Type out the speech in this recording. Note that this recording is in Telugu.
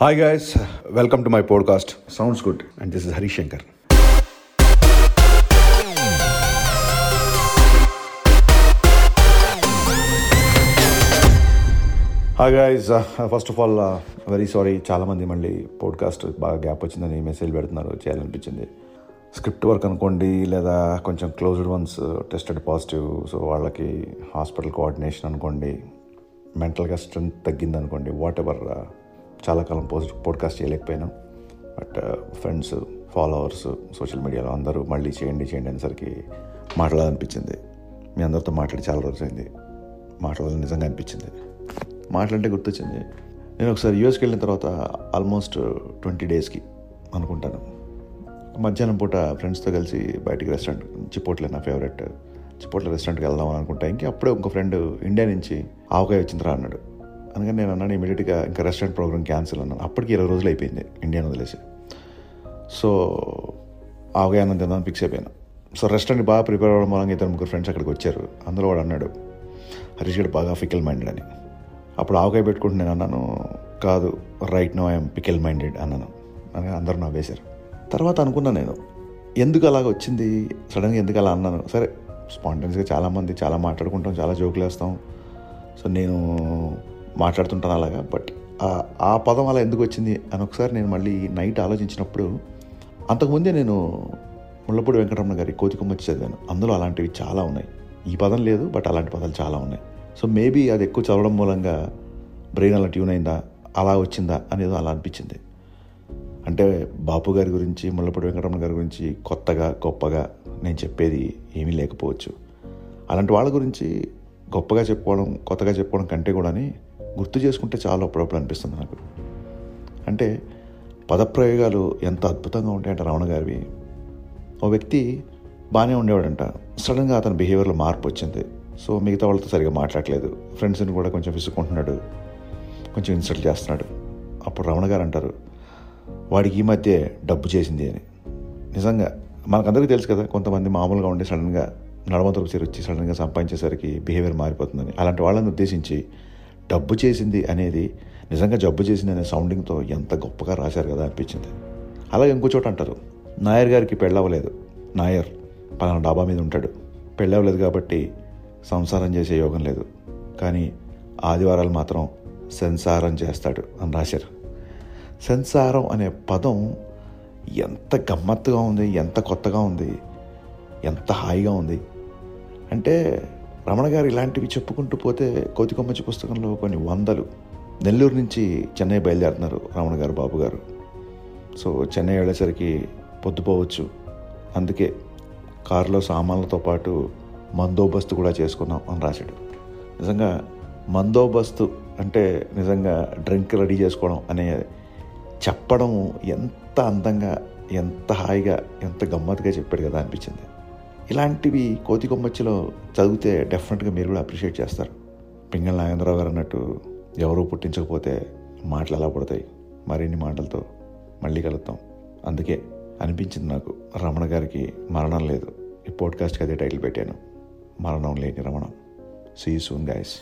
Hi guys, welcome to my podcast sounds good and this is Harishankar hi guys first of all very sorry చాలామంది మళ్ళీ పోడ్కాస్ట్ బాగా గ్యాప్ వచ్చిందని మెసేజ్ పెడుతున్నారు చేయాలనిపించింది. స్క్రిప్ట్ వర్క్ అనుకోండి లేదా కొంచెం closed once tested positive so వాళ్ళకి హాస్పిటల్ కోఆర్డినేషన్ అనుకోండి మెంటల్గా స్ట్రెంత్ తగ్గింది అనుకోండి వాట్ ఎవర్ uh, చాలా కాలం పోస్ట్ పాడ్కాస్ట్ చేయలేకపోయాను. బట్ ఫ్రెండ్స్ ఫాలోవర్స్ సోషల్ మీడియాలో అందరూ మళ్ళీ చేయండి చేయండి అనేసరికి మాట్లాడాలనిపించింది. మీ అందరితో మాట్లాడి చాలా రోజులైంది మాట్లాడాలని నిజంగా అనిపించింది. మాట్లాడితే గుర్తొచ్చింది. నేను ఒకసారి యూఎస్కి వెళ్ళిన తర్వాత ఆల్మోస్ట్ ట్వంటీ డేస్కి అనుకుంటాను. మధ్యాహ్నం పూట ఫ్రెండ్స్తో కలిసి బయటికి రెస్టారెంట్ చిపోట్లే నా ఫేవరెట్ చిపోట్ల రెస్టారెంట్కి వెళ్దాం అనుకుంటా. ఇంకా అప్పుడే ఇంకో ఫ్రెండ్ ఇండియా నుంచి ఆవకాయ వచ్చిందిరా అన్నాడు. అందుకని నేను అన్నాను ఇమీడియట్గా ఇంకా రెస్టారెంట్ ప్రోగ్రామ్ క్యాన్సిల్ అన్నాను. అప్పటికి ఇరవై రోజులు అయిపోయింది ఇండియాను వదిలేసి. సో ఆవకాయ అన్నం ఫిక్స్ అయిపోయాను. సో రెస్టారెంట్ బాగా ప్రిపేర్ అవ్వడం మూలంగా ఇద్దరు ముగ్గురు ఫ్రెండ్స్ అక్కడికి వచ్చారు. అందులో వాడు అన్నాడు హరీష్ గడ్ బాగా ఫికల్ మైండెడ్ అని. అప్పుడు ఆవకాయ పెట్టుకుంటూ నేను అన్నాను కాదు right no I'm pickle minded అన్నాను. అని అందరూ నవ్వేశారు. తర్వాత అనుకున్నాను నేను ఎందుకు అలాగ వచ్చింది? సడన్గా ఎందుకు అలా అన్నాను? సరే స్పాంటైన్స్గా చాలామంది చాలా మాట్లాడుకుంటాం చాలా జోకులు వేస్తాం సో నేను మాట్లాడుతుంటాను అలాగా బట్ ఆ పదం అలా ఎందుకు వచ్చింది అని ఒకసారి నేను మళ్ళీ నైట్ ఆలోచించినప్పుడు అంతకుముందే నేను ముళ్ళపూడి వెంకటరమణ గారి కోతికొమ్మచ్చి చదివాను. అందులో అలాంటివి చాలా ఉన్నాయి. ఈ పదం లేదు బట్ అలాంటి పదాలు చాలా ఉన్నాయి. సో మేబీ అది ఎక్కువ చదవడం మూలంగా బ్రెయిన్ అలా ట్యూన్ అయిందా అలా వచ్చిందా అనేది అలా అనిపించింది. అంటే బాపు గారి గురించి ముళ్ళపూడి వెంకటరమణ గారి గురించి కొత్తగా గొప్పగా నేను చెప్పేది ఏమీ లేకపోవచ్చు. అలాంటి వాళ్ళ గురించి గొప్పగా చెప్పుకోవడం కొత్తగా చెప్పుకోవడం కంటే కూడాని గుర్తు చేసుకుంటే చాలా అప్పుడప్పుడు అనిపిస్తుంది నాకు. అంటే పదప్రయోగాలు ఎంత అద్భుతంగా ఉంటాయంట రమణ గారివి. ఓ వ్యక్తి బాగానే ఉండేవాడంట. సడన్గా అతని బిహేవియర్లో మార్పు వచ్చింది. సో మిగతా వాళ్ళతో సరిగా మాట్లాడలేదు. ఫ్రెండ్స్ని కూడా కొంచెం విసుక్కుంటున్నాడు. కొంచెం ఇన్సల్ట్ చేస్తున్నాడు. అప్పుడు రమణ గారు అంటారు వాడికి ఈ మధ్య డబ్బు చేసింది అని. నిజంగా మనకందరికీ తెలుసు కదా కొంతమంది మామూలుగా ఉండి సడన్గా నడమంతరకు చేరొచ్చి వచ్చి సడన్గా సంపాదించేసరికి బిహేవియర్ మారిపోతుందని. అలాంటి వాళ్ళని ఉద్దేశించి డబ్బు చేసింది అనేది నిజంగా జబ్బు చేసింది అనే సౌండింగ్తో ఎంత గొప్పగా రాశారు కదా అనిపించింది. అలాగే ఇంకో చోట అంటారు నాయర్ గారికి పెళ్ళవలేదు నాయర్ పలానా డాబా మీద ఉంటాడు. పెళ్ళవలేదు కాబట్టి సంసారం చేసే యోగం లేదు. కానీ ఆదివారాలు మాత్రం సంసారం చేస్తాడు అని రాశారు. సంసారం అనే పదం ఎంత గమ్మత్తుగా ఉంది ఎంత కొత్తగా ఉంది ఎంత హాయిగా ఉంది. అంటే రమణ గారు ఇలాంటివి చెప్పుకుంటూ పోతే కోతికొమ్మచ్చి పుస్తకంలో కొన్ని వందలు. నెల్లూరు నుంచి చెన్నై బయలుదేరుతున్నారు రమణ గారు బాబు గారు. సో చెన్నై వెళ్ళేసరికి పొద్దుపోవచ్చు. అందుకే కారులో సామాన్లతో పాటు మందోబస్తు కూడా చేసుకున్నాం అని రాశాడు. నిజంగా మందోబస్తు అంటే నిజంగా డ్రింక్ రెడీ చేసుకోవడం అనే చెప్పడం ఎంత అందంగా ఎంత హాయిగా ఎంత గమ్మత్తుగా చెప్పాడు కదా అనిపించింది. ఇలాంటివి కోతి కొమ్మచ్చిలో చదివితే డెఫినెట్గా మీరు కూడా అప్రిషియేట్ చేస్తారు. పింగళ నాగేంద్రరావు గారు అన్నట్టు ఎవరూ పుట్టించకపోతే మాటలు ఎలా పడతాయి? మరిన్ని మాటలతో మళ్ళీ కలుద్దాం. అందుకే అనిపించింది నాకు రమణ గారికి మరణం లేదు. ఈ పోడ్కాస్ట్కి అదే టైటిల్ పెట్టాను. మరణం లేని రమణం. See soon guys